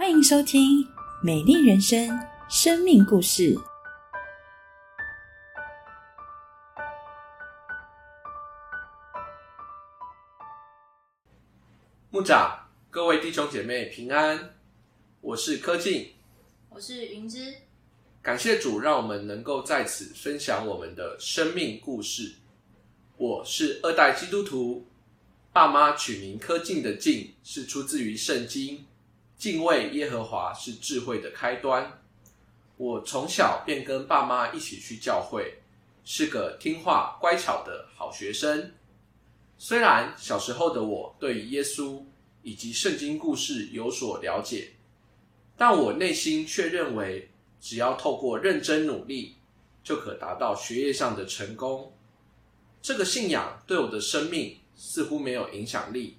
欢迎收听《美丽人生》生命故事。牧长，各位弟兄姐妹平安，我是柯静，我是云芝。感谢主，让我们能够在此分享我们的生命故事。我是二代基督徒，爸妈取名柯静的静是出自于圣经，敬畏耶和华是智慧的开端。我从小便跟爸妈一起去教会，是个听话乖巧的好学生。虽然小时候的我对耶稣以及圣经故事有所了解，但我内心却认为，只要透过认真努力，就可达到学业上的成功。这个信仰对我的生命似乎没有影响力，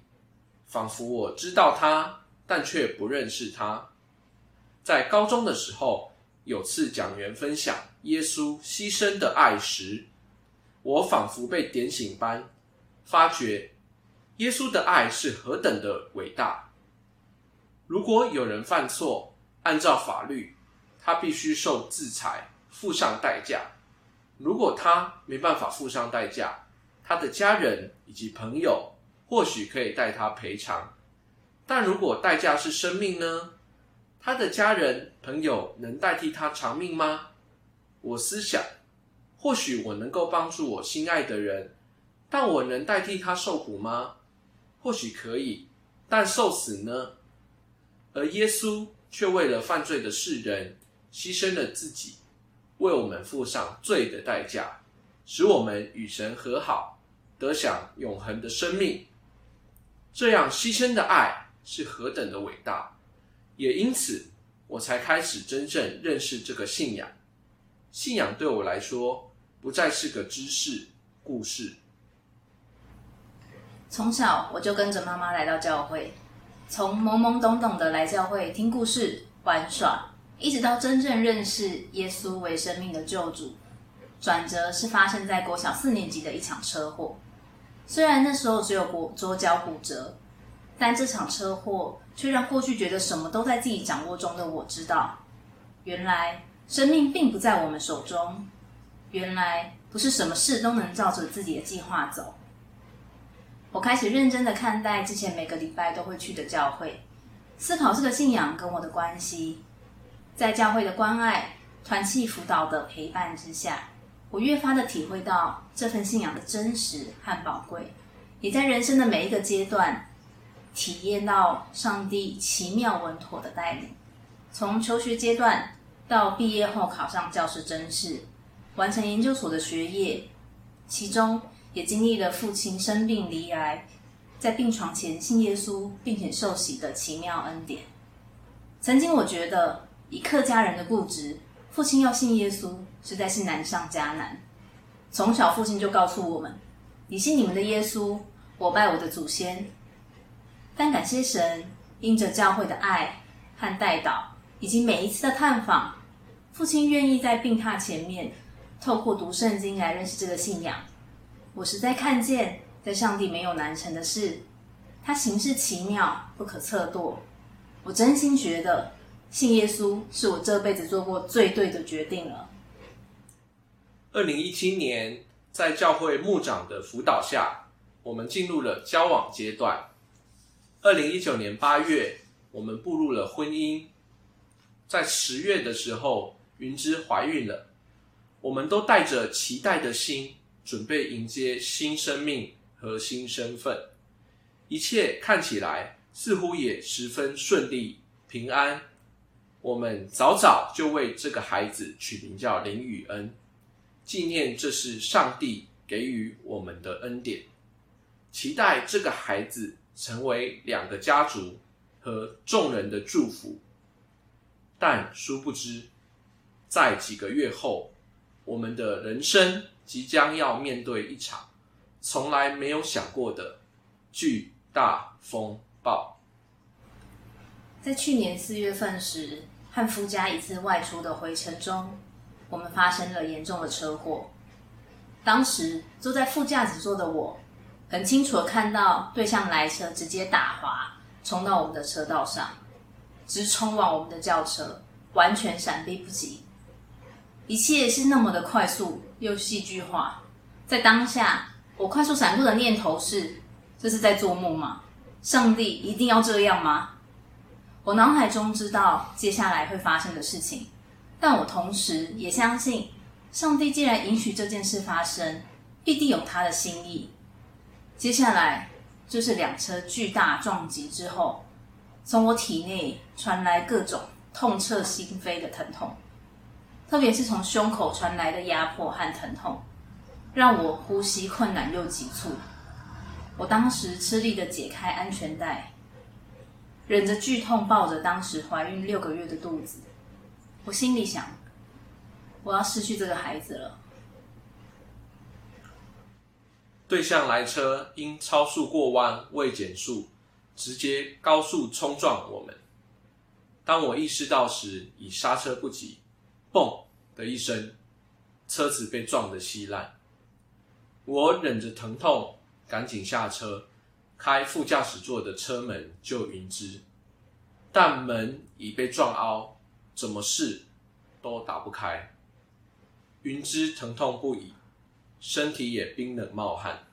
仿佛我知道他，但却不认识他。在高中的时候，有次讲员分享耶稣牺牲的爱时，我仿佛被点醒般。发觉耶稣的爱是何等的伟大。如果有人犯错，按照法律，他必须受制裁，付上代价。如果他没办法付上代价，他的家人以及朋友或许可以代他赔偿。但如果代价是生命呢？他的家人朋友能代替他偿命吗？我思想，或许我能够帮助我心爱的人。但我能代替他受苦吗？或许可以，但受死呢？而耶稣却为了犯罪的世人，牺牲了自己，为我们付上罪的代价，使我们与神和好，得享永恒的生命。这样牺牲的爱是何等的伟大！也因此，我才开始真正认识这个信仰。信仰对我来说，不再是个知识、故事。从小我就跟着妈妈来到教会，从懵懵懂懂的来教会听故事、玩耍，一直到真正认识耶稣为生命的救主。转折是发生在国小四年级的一场车祸。虽然那时候只有骨左脚骨折，但这场车祸却让过去觉得什么都在自己掌握中的我知道，原来生命并不在我们手中，原来不是什么事都能照着自己的计划走。我开始认真的看待之前每个礼拜都会去的教会，思考这个信仰跟我的关系。在教会的关爱、团契辅导的陪伴之下，我越发的体会到这份信仰的真实和宝贵，也在人生的每一个阶段体验到上帝奇妙稳妥的带领。从求学阶段到毕业后考上教师真试，完成研究所的学业，其中。也经历了父亲生病离癌，在病床前信耶稣并且受洗的奇妙恩典。曾经我觉得以客家人的固执，父亲要信耶稣实在是难上加难。从小父亲就告诉我们：“你信你们的耶稣，我拜我的祖先。”但感谢神，因着教会的爱和带导，以及每一次的探访，父亲愿意在病榻前面透过读圣经来认识这个信仰。我实在看见，在上帝没有难成的事，他行事奇妙，不可测度。我真心觉得信耶稣是我这辈子做过最对的决定了。二零一七年，在教会牧长的辅导下，我们进入了交往阶段。二零一九年八月，我们步入了婚姻。在十月的时候，云芝怀孕了，我们都带着期待的心。准备迎接新生命和新身份，一切看起来似乎也十分顺利平安。我们早早就为这个孩子取名叫林雨恩，纪念这是上帝给予我们的恩典，期待这个孩子成为两个家族和众人的祝福。但殊不知，在几个月后，我们的人生。即将要面对一场从来没有想过的巨大风暴。在去年四月份时，和夫家一次外出的回程中，我们发生了严重的车祸。当时坐在副驾驶座的我，很清楚的看到对向来车直接打滑，冲到我们的车道上。直冲往我们的轿车，完全闪避不及。一切是那么的快速又戏剧化，在当下，我快速闪过的念头是：这是在做梦吗？上帝一定要这样吗？我脑海中知道接下来会发生的事情，但我同时也相信，上帝既然允许这件事发生，必定有他的心意。接下来就是两车巨大撞击之后，从我体内传来各种痛彻心扉的疼痛。特别是从胸口传来的压迫和疼痛，让我呼吸困难又急促。我当时吃力的解开安全带，忍着剧痛抱着当时怀孕六个月的肚子。我心里想，我要失去这个孩子了。对向来车因超速过弯未减速，直接高速冲撞我们。当我意识到时，已刹车不及。嘣的一声，车子被撞得稀烂。我忍着疼痛，赶紧下车，开副驾驶座的车门救云芝，但门已被撞凹，怎么试都打不开。云芝疼痛不已，身体也冰冷冒汗。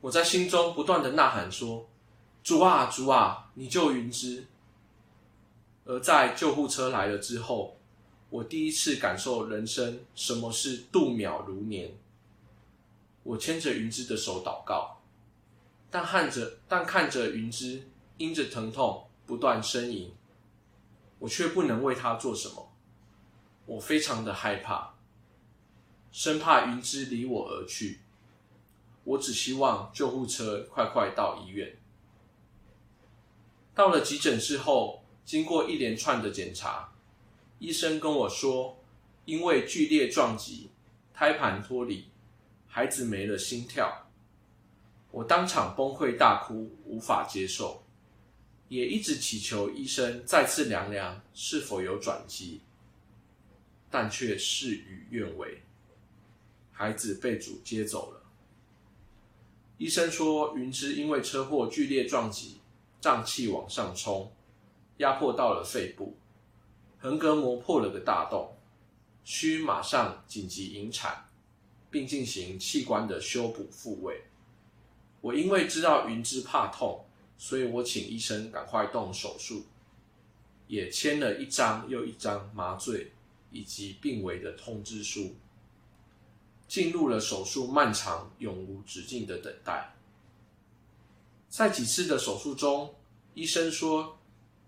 我在心中不断的呐喊说：“主啊，主啊，你救云芝！”而在救护车来了之后。我第一次感受人生什么是度秒如年。我牵着云芝的手祷告，但看着但看着云芝因着疼痛不断呻吟，我却不能为他做什么。我非常的害怕，生怕云芝离我而去。我只希望救护车快快到医院。到了急诊室后，经过一连串的检查。医生跟我说，因为剧烈撞击，胎盘脱离，孩子没了心跳。我当场崩溃大哭，无法接受，也一直祈求医生再次量量是否有转机，但却事与愿违，孩子被主接走了。医生说，云芝因为车祸剧烈撞击，胀气往上冲，压迫到了肺部。横膈膜破了个大洞，需马上紧急引产，并进行器官的修补复位。我因为知道云芝怕痛，所以我请医生赶快动手术，也签了一张又一张麻醉以及病危的通知书，进入了手术漫长永无止境的等待。在几次的手术中，医生说，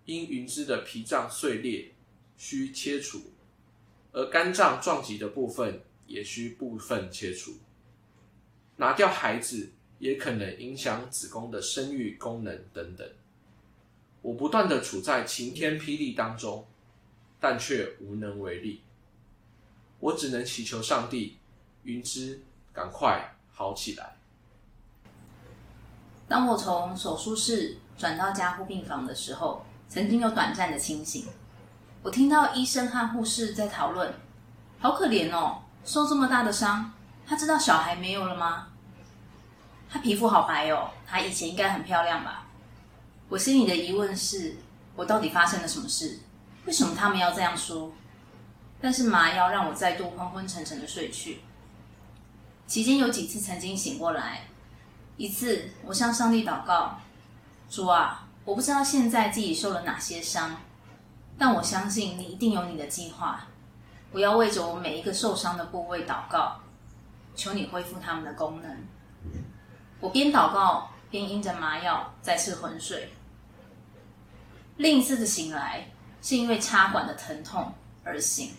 因云芝的脾脏碎裂。需切除，而肝脏撞击的部分也需部分切除。拿掉孩子也可能影响子宫的生育功能等等。我不断的处在晴天霹雳当中，但却无能为力。我只能祈求上帝，云芝赶快好起来。当我从手术室转到加护病房的时候，曾经有短暂的清醒。我听到医生和护士在讨论，好可怜哦，受这么大的伤，他知道小孩没有了吗？他皮肤好白哦，他以前应该很漂亮吧？我心里的疑问是，我到底发生了什么事？为什么他们要这样说？但是麻药让我再度昏昏沉沉的睡去。期间有几次曾经醒过来，一次我向上帝祷告，主啊，我不知道现在自己受了哪些伤。但我相信你一定有你的计划。我要为着我每一个受伤的部位祷告，求你恢复他们的功能。我边祷告边因着麻药再次昏睡。另一次的醒来是因为插管的疼痛而醒。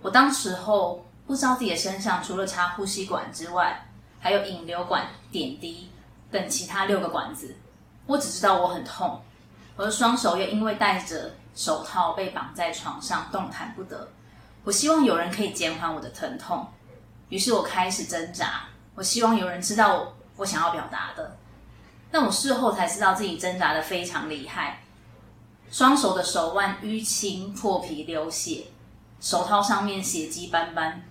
我当时候不知道自己的身上除了插呼吸管之外，还有引流管、点滴等其他六个管子。我只知道我很痛，我的双手又因为戴着。手套被绑在床上，动弹不得。我希望有人可以减缓我的疼痛，于是我开始挣扎。我希望有人知道我想要表达的，但我事后才知道自己挣扎的非常厉害，双手的手腕淤青、破皮、流血，手套上面血迹斑斑。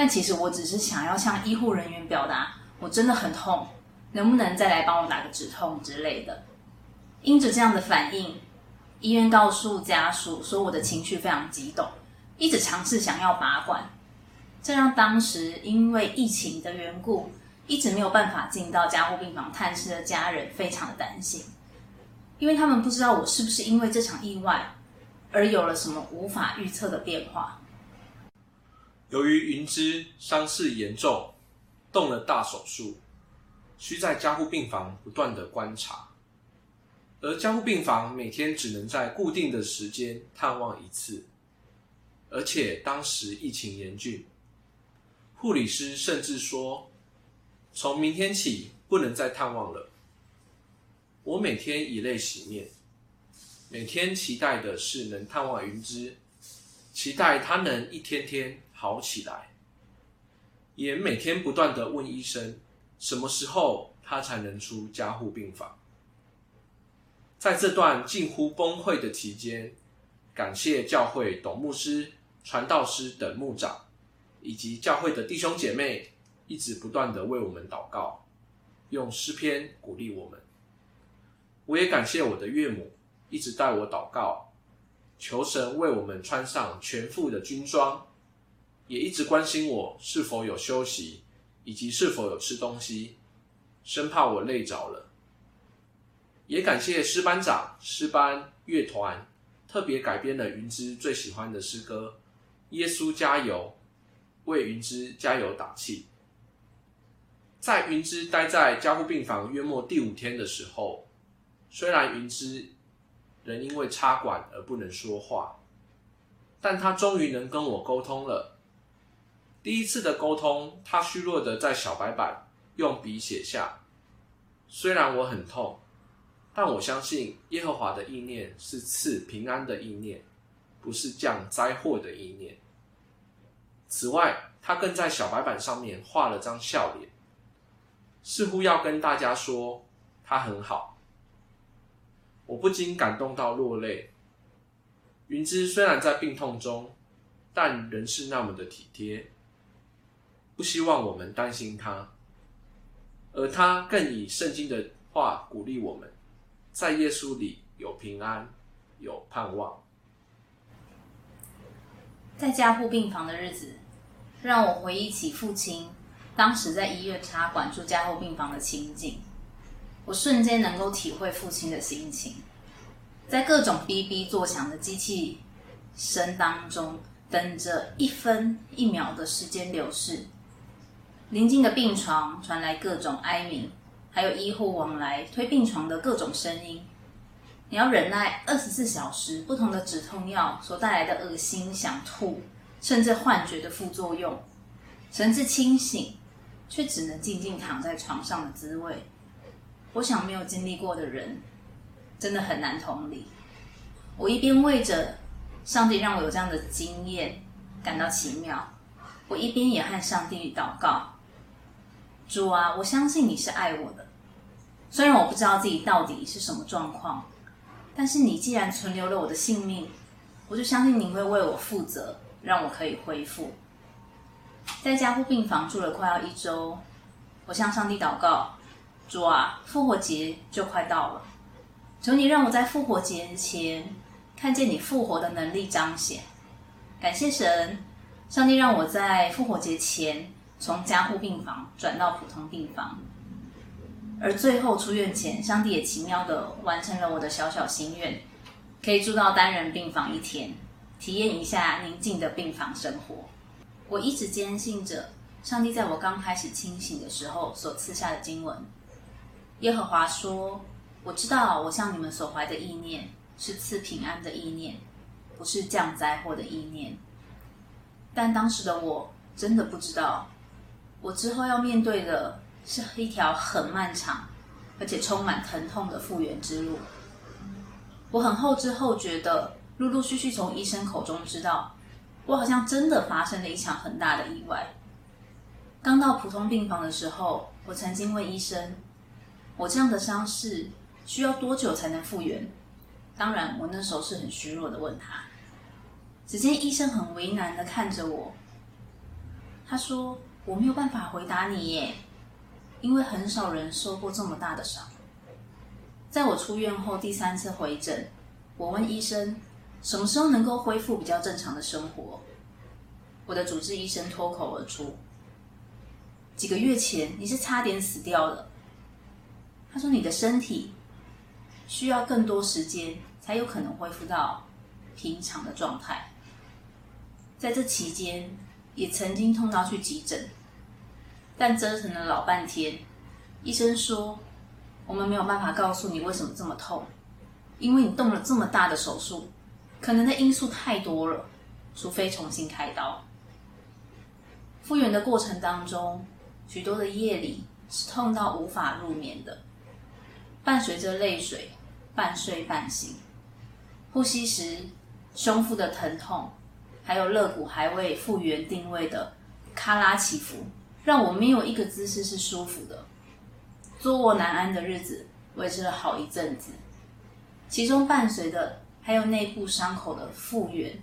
但其实我只是想要向医护人员表达，我真的很痛，能不能再来帮我打个止痛之类的？因着这样的反应。医院告诉家属说我的情绪非常激动，一直尝试想要拔管，这让当时因为疫情的缘故，一直没有办法进到加护病房探视的家人非常的担心，因为他们不知道我是不是因为这场意外而有了什么无法预测的变化。由于云芝伤势严重，动了大手术，需在加护病房不断的观察。而加护病房每天只能在固定的时间探望一次，而且当时疫情严峻，护理师甚至说，从明天起不能再探望了。我每天以泪洗面，每天期待的是能探望云芝，期待他能一天天好起来，也每天不断的问医生，什么时候他才能出加护病房。在这段近乎崩溃的期间，感谢教会董牧师、传道师等牧长，以及教会的弟兄姐妹，一直不断的为我们祷告，用诗篇鼓励我们。我也感谢我的岳母，一直带我祷告，求神为我们穿上全副的军装，也一直关心我是否有休息，以及是否有吃东西，生怕我累着了。也感谢诗班长、诗班乐团特别改编了云芝最喜欢的诗歌《耶稣加油》，为云芝加油打气。在云芝待在加护病房约莫第五天的时候，虽然云芝仍因为插管而不能说话，但他终于能跟我沟通了。第一次的沟通，他虚弱的在小白板用笔写下：“虽然我很痛。”但我相信耶和华的意念是赐平安的意念，不是降灾祸的意念。此外，他更在小白板上面画了张笑脸，似乎要跟大家说他很好。我不禁感动到落泪。云芝虽然在病痛中，但仍是那么的体贴，不希望我们担心他，而他更以圣经的话鼓励我们。在耶稣里有平安，有盼望。在加护病房的日子，让我回忆起父亲当时在医院插管住加护病房的情景。我瞬间能够体会父亲的心情，在各种哔哔作响的机器声当中，等着一分一秒的时间流逝。临近的病床传来各种哀鸣。还有医护往来推病床的各种声音，你要忍耐二十四小时不同的止痛药所带来的恶心、想吐，甚至幻觉的副作用，神志清醒，却只能静静躺在床上的滋味。我想没有经历过的人，真的很难同理。我一边为着上帝让我有这样的经验感到奇妙，我一边也和上帝祷告。主啊，我相信你是爱我的。虽然我不知道自己到底是什么状况，但是你既然存留了我的性命，我就相信你会为我负责，让我可以恢复。在加护病房住了快要一周，我向上帝祷告：主啊，复活节就快到了，求你让我在复活节前看见你复活的能力彰显。感谢神，上帝让我在复活节前。从加护病房转到普通病房，而最后出院前，上帝也奇妙的完成了我的小小心愿，可以住到单人病房一天，体验一下宁静的病房生活。我一直坚信着，上帝在我刚开始清醒的时候所赐下的经文：耶和华说，我知道我向你们所怀的意念是赐平安的意念，不是降灾祸的意念。但当时的我真的不知道。我之后要面对的是一条很漫长，而且充满疼痛的复原之路。我很后知后觉的，陆陆续续从医生口中知道，我好像真的发生了一场很大的意外。刚到普通病房的时候，我曾经问医生：“我这样的伤势需要多久才能复原？”当然，我那时候是很虚弱的问他。只见医生很为难的看着我，他说。我没有办法回答你耶，因为很少人受过这么大的伤。在我出院后第三次回诊，我问医生，什么时候能够恢复比较正常的生活？我的主治医生脱口而出：“几个月前你是差点死掉了。”他说：“你的身体需要更多时间才有可能恢复到平常的状态。在这期间，也曾经痛到去急诊，但折腾了老半天。医生说，我们没有办法告诉你为什么这么痛，因为你动了这么大的手术，可能的因素太多了，除非重新开刀。复原的过程当中，许多的夜里是痛到无法入眠的。”伴随着泪水，半睡半醒，呼吸时胸腹的疼痛，还有肋骨还未复原定位的咔拉起伏，让我没有一个姿势是舒服的，坐卧难安的日子维持了好一阵子。其中伴随的还有内部伤口的复原、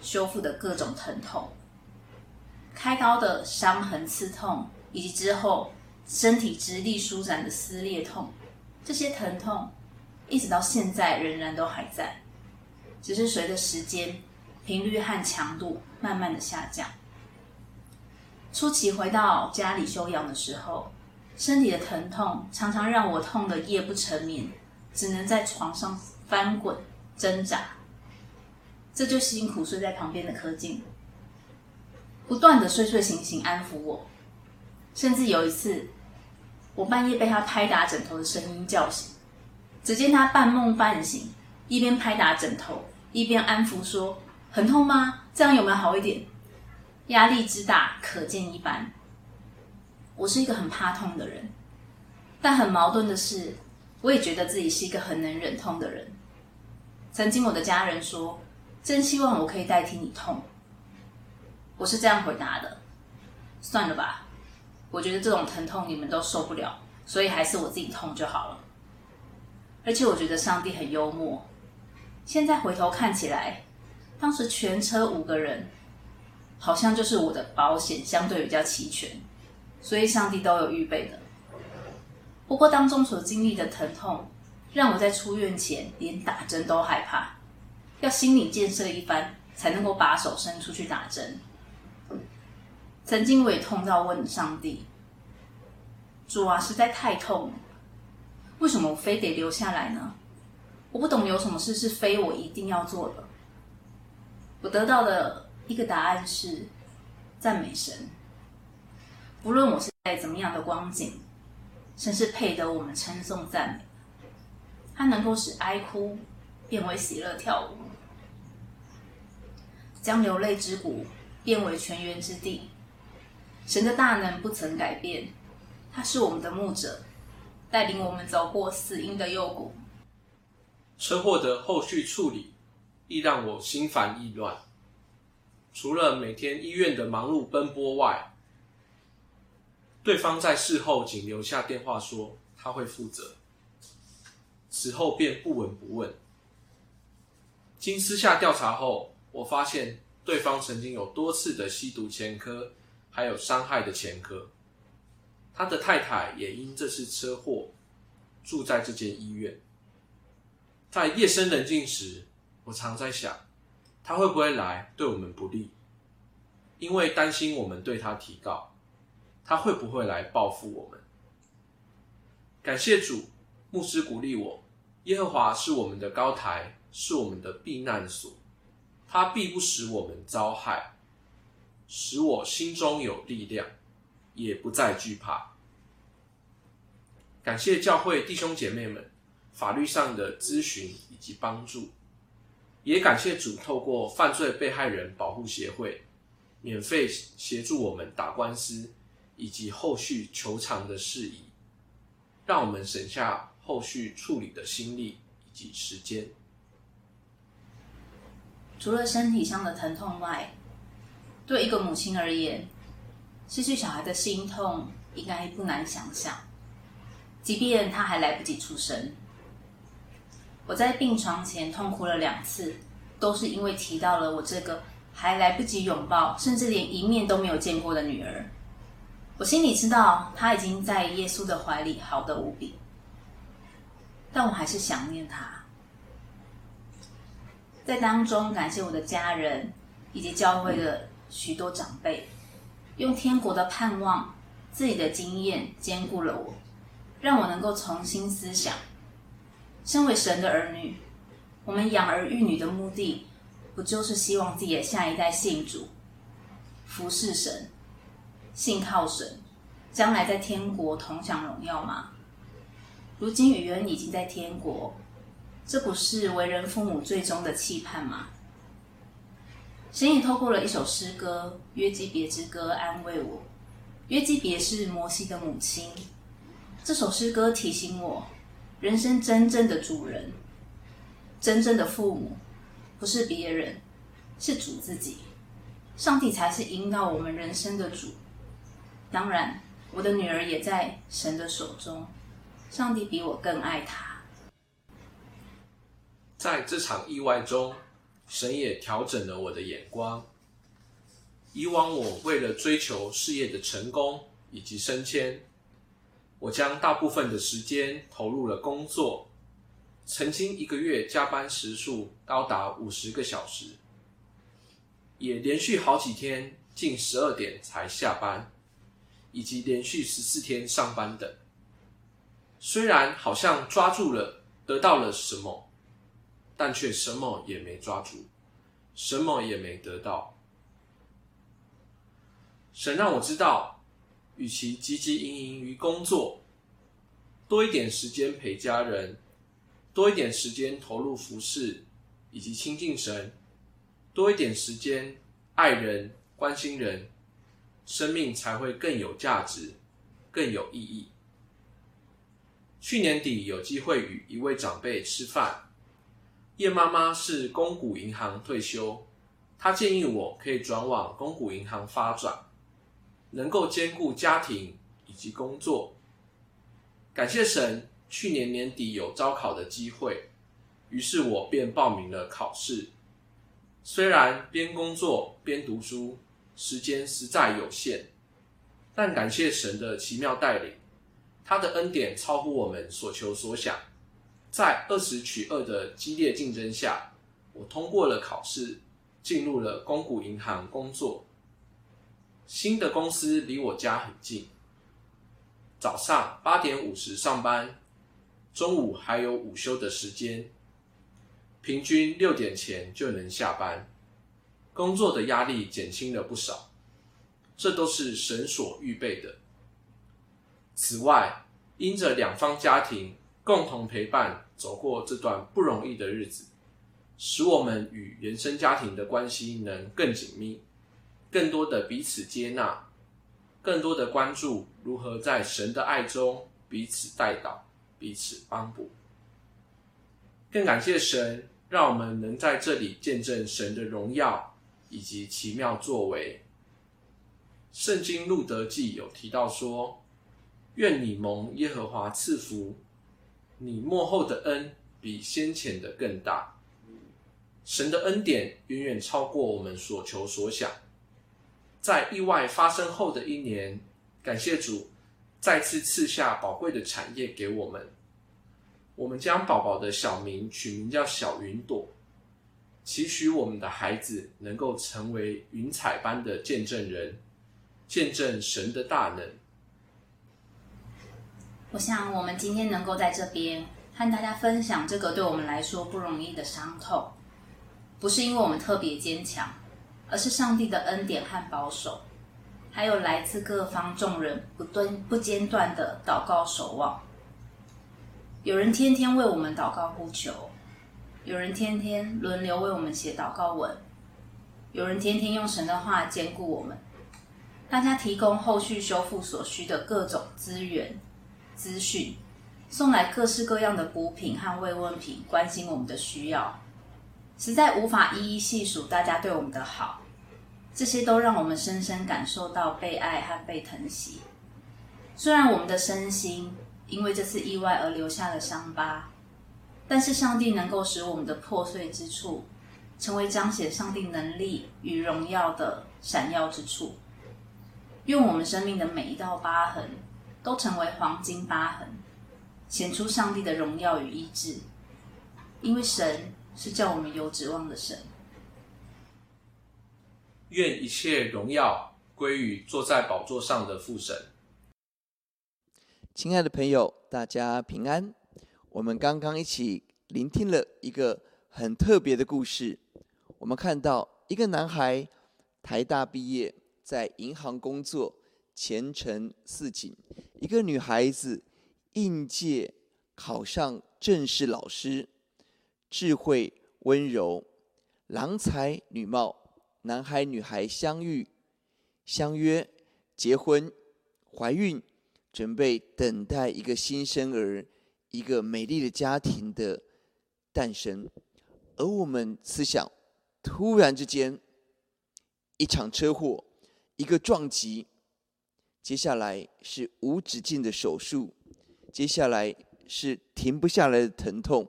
修复的各种疼痛，开刀的伤痕刺痛，以及之后身体直立舒展的撕裂痛。这些疼痛一直到现在仍然都还在，只是随着时间、频率和强度慢慢的下降。初期回到家里休养的时候，身体的疼痛常常让我痛得夜不成眠，只能在床上翻滚挣扎。这就辛苦睡在旁边的柯静，不断的睡睡醒醒安抚我，甚至有一次。我半夜被他拍打枕头的声音叫醒，只见他半梦半醒，一边拍打枕头，一边安抚说：“很痛吗？这样有没有好一点？”压力之大，可见一斑。我是一个很怕痛的人，但很矛盾的是，我也觉得自己是一个很能忍痛的人。曾经我的家人说：“真希望我可以代替你痛。”我是这样回答的：“算了吧。”我觉得这种疼痛你们都受不了，所以还是我自己痛就好了。而且我觉得上帝很幽默。现在回头看起来，当时全车五个人，好像就是我的保险相对比较齐全，所以上帝都有预备的。不过当中所经历的疼痛，让我在出院前连打针都害怕，要心理建设一番才能够把手伸出去打针。曾经我也痛到问上帝：“主啊，实在太痛了，为什么我非得留下来呢？我不懂有什么事是非我一定要做的。”我得到的一个答案是：赞美神。不论我是在怎么样的光景，神是配得我们称颂赞美。他能够使哀哭变为喜乐跳舞，将流泪之谷变为泉源之地。神的大能不曾改变，他是我们的牧者，带领我们走过死荫的幽谷。车祸的后续处理亦让我心烦意乱。除了每天医院的忙碌奔波外，对方在事后仅留下电话说他会负责，此后便不闻不问。经私下调查后，我发现对方曾经有多次的吸毒前科。还有伤害的前科，他的太太也因这次车祸住在这间医院。在夜深人静时，我常在想，他会不会来对我们不利？因为担心我们对他提告，他会不会来报复我们？感谢主，牧师鼓励我：耶和华是我们的高台，是我们的避难所，他必不使我们遭害。使我心中有力量，也不再惧怕。感谢教会弟兄姐妹们法律上的咨询以及帮助，也感谢主透过犯罪被害人保护协会免费协助我们打官司以及后续求偿的事宜，让我们省下后续处理的心力以及时间。除了身体上的疼痛外，对一个母亲而言，失去小孩的心痛应该不难想象。即便他还来不及出生，我在病床前痛哭了两次，都是因为提到了我这个还来不及拥抱，甚至连一面都没有见过的女儿。我心里知道她已经在耶稣的怀里好得无比，但我还是想念她。在当中感谢我的家人以及教会的许多长辈，用天国的盼望、自己的经验兼顾了我，让我能够重新思想。身为神的儿女，我们养儿育女的目的，不就是希望自己的下一代信主、服侍神、信靠神，将来在天国同享荣耀吗？如今雨恩已经在天国，这不是为人父母最终的期盼吗？神也透过了一首诗歌《约基别之歌》安慰我。约基别是摩西的母亲，这首诗歌提醒我。人生真正的主人，真正的父母，不是别人，是主自己。上帝才是引导我们人生的主。当然，我的女儿也在神的手中。上帝比我更爱她。在这场意外中，神也调整了我的眼光。以往我为了追求事业的成功以及升迁。我将大部分的时间投入了工作，曾经一个月加班时数高达五十个小时，也连续好几天近十二点才下班，以及连续十四天上班等。虽然好像抓住了得到了什么，但却什么也没抓住，什么也没得到。神让我知道。与其汲汲营营于工作，多一点时间陪家人，多一点时间投入服饰以及亲近神，多一点时间爱人关心人，生命才会更有价值，更有意义。去年底有机会与一位长辈吃饭，叶妈妈是公股银行退休，她建议我可以转往公股银行发展。能够兼顾家庭以及工作，感谢神，去年年底有招考的机会，于是我便报名了考试。虽然边工作边读书，时间实在有限，但感谢神的奇妙带领，他的恩典超乎我们所求所想。在二十取二的激烈竞争下，我通过了考试，进入了公股银行工作。新的公司离我家很近，早上八点五十上班，中午还有午休的时间，平均六点前就能下班，工作的压力减轻了不少，这都是神所预备的。此外，因着两方家庭共同陪伴走过这段不容易的日子，使我们与原生家庭的关系能更紧密。更多的彼此接纳，更多的关注如何在神的爱中彼此带导、彼此帮补。更感谢神，让我们能在这里见证神的荣耀以及奇妙作为。圣经路德记有提到说：“愿你蒙耶和华赐福，你幕后的恩比先前的更大。神的恩典远远超过我们所求所想。”在意外发生后的一年，感谢主再次赐下宝贵的产业给我们。我们将宝宝的小名取名叫小云朵，期许我们的孩子能够成为云彩般的见证人，见证神的大能。我想，我们今天能够在这边和大家分享这个对我们来说不容易的伤痛，不是因为我们特别坚强。而是上帝的恩典和保守，还有来自各方众人不断不间断的祷告守望。有人天天为我们祷告呼求，有人天天轮流为我们写祷告文，有人天天用神的话兼顾我们。大家提供后续修复所需的各种资源、资讯，送来各式各样的补品和慰问品，关心我们的需要。实在无法一一细数大家对我们的好，这些都让我们深深感受到被爱和被疼惜。虽然我们的身心因为这次意外而留下了伤疤，但是上帝能够使我们的破碎之处，成为彰显上帝能力与荣耀的闪耀之处。愿我们生命的每一道疤痕，都成为黄金疤痕，显出上帝的荣耀与医治。因为神。是叫我们有指望的神。愿一切荣耀归于坐在宝座上的父神。亲爱的朋友，大家平安。我们刚刚一起聆听了一个很特别的故事。我们看到一个男孩台大毕业，在银行工作，前程似锦；一个女孩子应届考上正式老师，智慧温柔，郎才女貌，男孩女孩相遇、相约、结婚、怀孕。准备等待一个新生儿、一个美丽的家庭的诞生，而我们思想突然之间一场车祸、一个撞击，接下来是无止境的手术，接下来是停不下来的疼痛，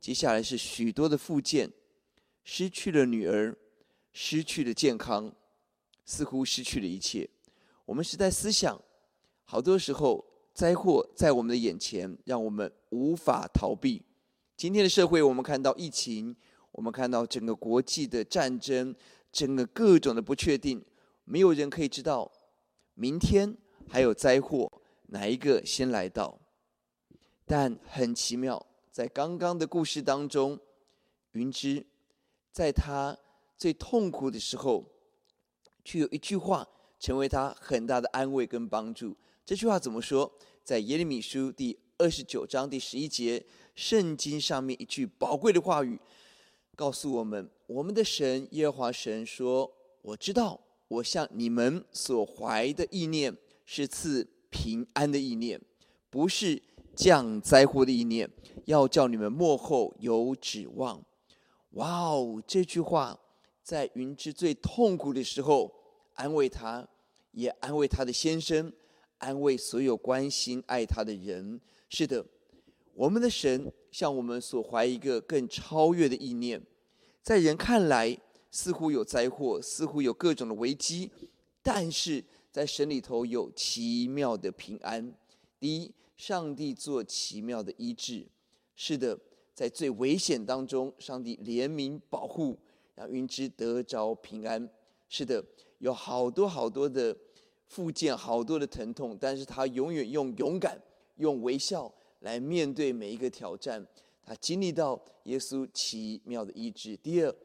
接下来是许多的复健，失去了女儿，失去了健康，似乎失去了一切。我们是在思想。好多时候，灾祸在我们的眼前，让我们无法逃避。今天的社会，我们看到疫情，我们看到整个国际的战争，整个各种的不确定，没有人可以知道明天还有灾祸哪一个先来到。但很奇妙，在刚刚的故事当中，云芝在他最痛苦的时候，却有一句话成为他很大的安慰跟帮助。这句话怎么说？在耶利米书第二十九章第十一节，圣经上面一句宝贵的话语，告诉我们：我们的神耶和华神说：“我知道，我向你们所怀的意念是赐平安的意念，不是降灾祸的意念，要叫你们幕后有指望。”哇哦！这句话在云之最痛苦的时候安慰他，也安慰他的先生。安慰所有关心爱他的人。是的，我们的神向我们所怀一个更超越的意念。在人看来，似乎有灾祸，似乎有各种的危机，但是在神里头有奇妙的平安。第一，上帝做奇妙的医治。是的，在最危险当中，上帝怜悯保护，让云之得着平安。是的，有好多好多的。复健好多的疼痛，但是他永远用勇敢、用微笑来面对每一个挑战。他经历到耶稣奇妙的医治。第二，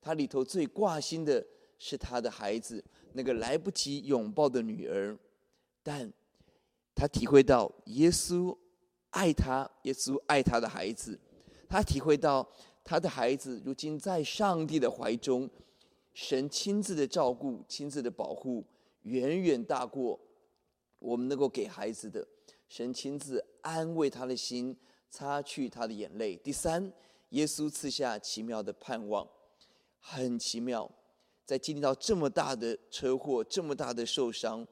他里头最挂心的是他的孩子，那个来不及拥抱的女儿。但他体会到耶稣爱他，耶稣爱他的孩子。他体会到他的孩子如今在上帝的怀中，神亲自的照顾，亲自的保护。远远大过我们能够给孩子的。神亲自安慰他的心，擦去他的眼泪。第三，耶稣赐下奇妙的盼望，很奇妙。在经历到这么大的车祸、这么大的受伤，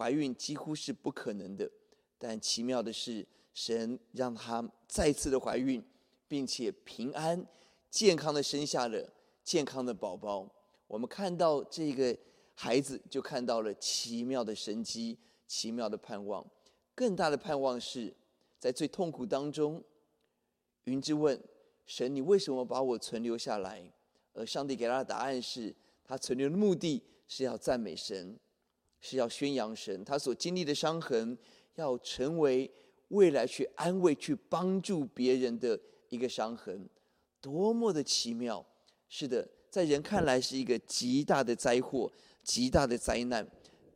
怀孕几乎是不可能的。但奇妙的是，神让他再次的怀孕，并且平安、健康的生下了健康的宝宝。我们看到这个。孩子就看到了奇妙的神迹，奇妙的盼望。更大的盼望是在最痛苦当中，云之问神：“你为什么把我存留下来？”而上帝给他的答案是：他存留的目的是要赞美神，是要宣扬神。他所经历的伤痕，要成为未来去安慰、去帮助别人的一个伤痕。多么的奇妙！是的，在人看来是一个极大的灾祸。极大的灾难，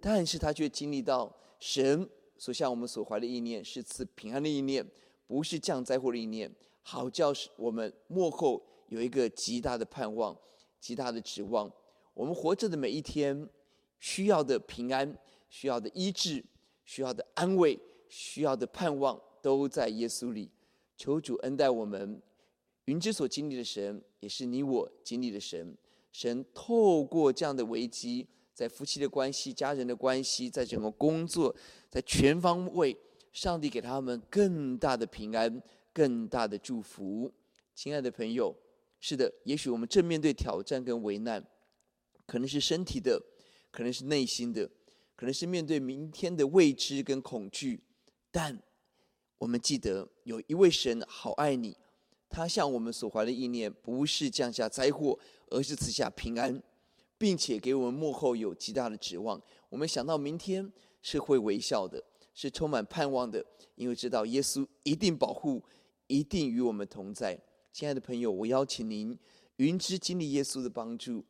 但是他却经历到神所向我们所怀的意念是赐平安的意念，不是降灾祸的意念。好叫我们幕后有一个极大的盼望，极大的指望。我们活着的每一天，需要的平安，需要的医治，需要的安慰，需要的盼望，都在耶稣里。求主恩待我们。云之所经历的神，也是你我经历的神。神透过这样的危机，在夫妻的关系、家人的关系，在整个工作，在全方位，上帝给他们更大的平安、更大的祝福。亲爱的朋友，是的，也许我们正面对挑战跟危难，可能是身体的，可能是内心的，可能是面对明天的未知跟恐惧，但我们记得有一位神好爱你。他向我们所怀的意念，不是降下灾祸，而是赐下平安，并且给我们幕后有极大的指望。我们想到明天是会微笑的，是充满盼望的，因为知道耶稣一定保护，一定与我们同在。亲爱的朋友，我邀请您，云之经历耶稣的帮助，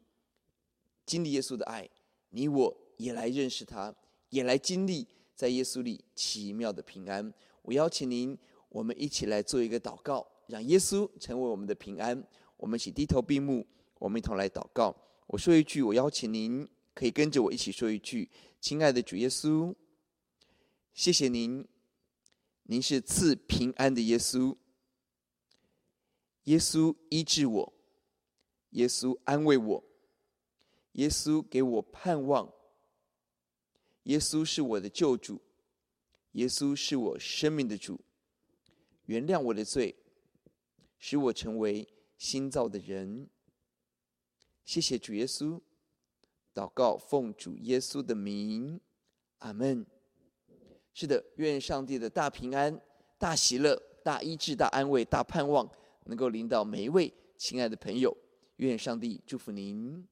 经历耶稣的爱，你我也来认识他，也来经历在耶稣里奇妙的平安。我邀请您，我们一起来做一个祷告，让耶稣成为我们的平安。我们一起低头闭目，我们一同来祷告。我说一句，我邀请您可以跟着我一起说一句：“亲爱的主耶稣，谢谢您，您是赐平安的耶稣。耶稣医治我，耶稣安慰我，耶稣给我盼望，耶稣是我的救主。”耶稣是我生命的主，原谅我的罪，使我成为新造的人。谢谢主耶稣，祷告奉主耶稣的名，阿门。是的，愿上帝的大平安、大喜乐、大医治、大安慰、大盼望，能够临到每一位亲爱的朋友。愿上帝祝福您。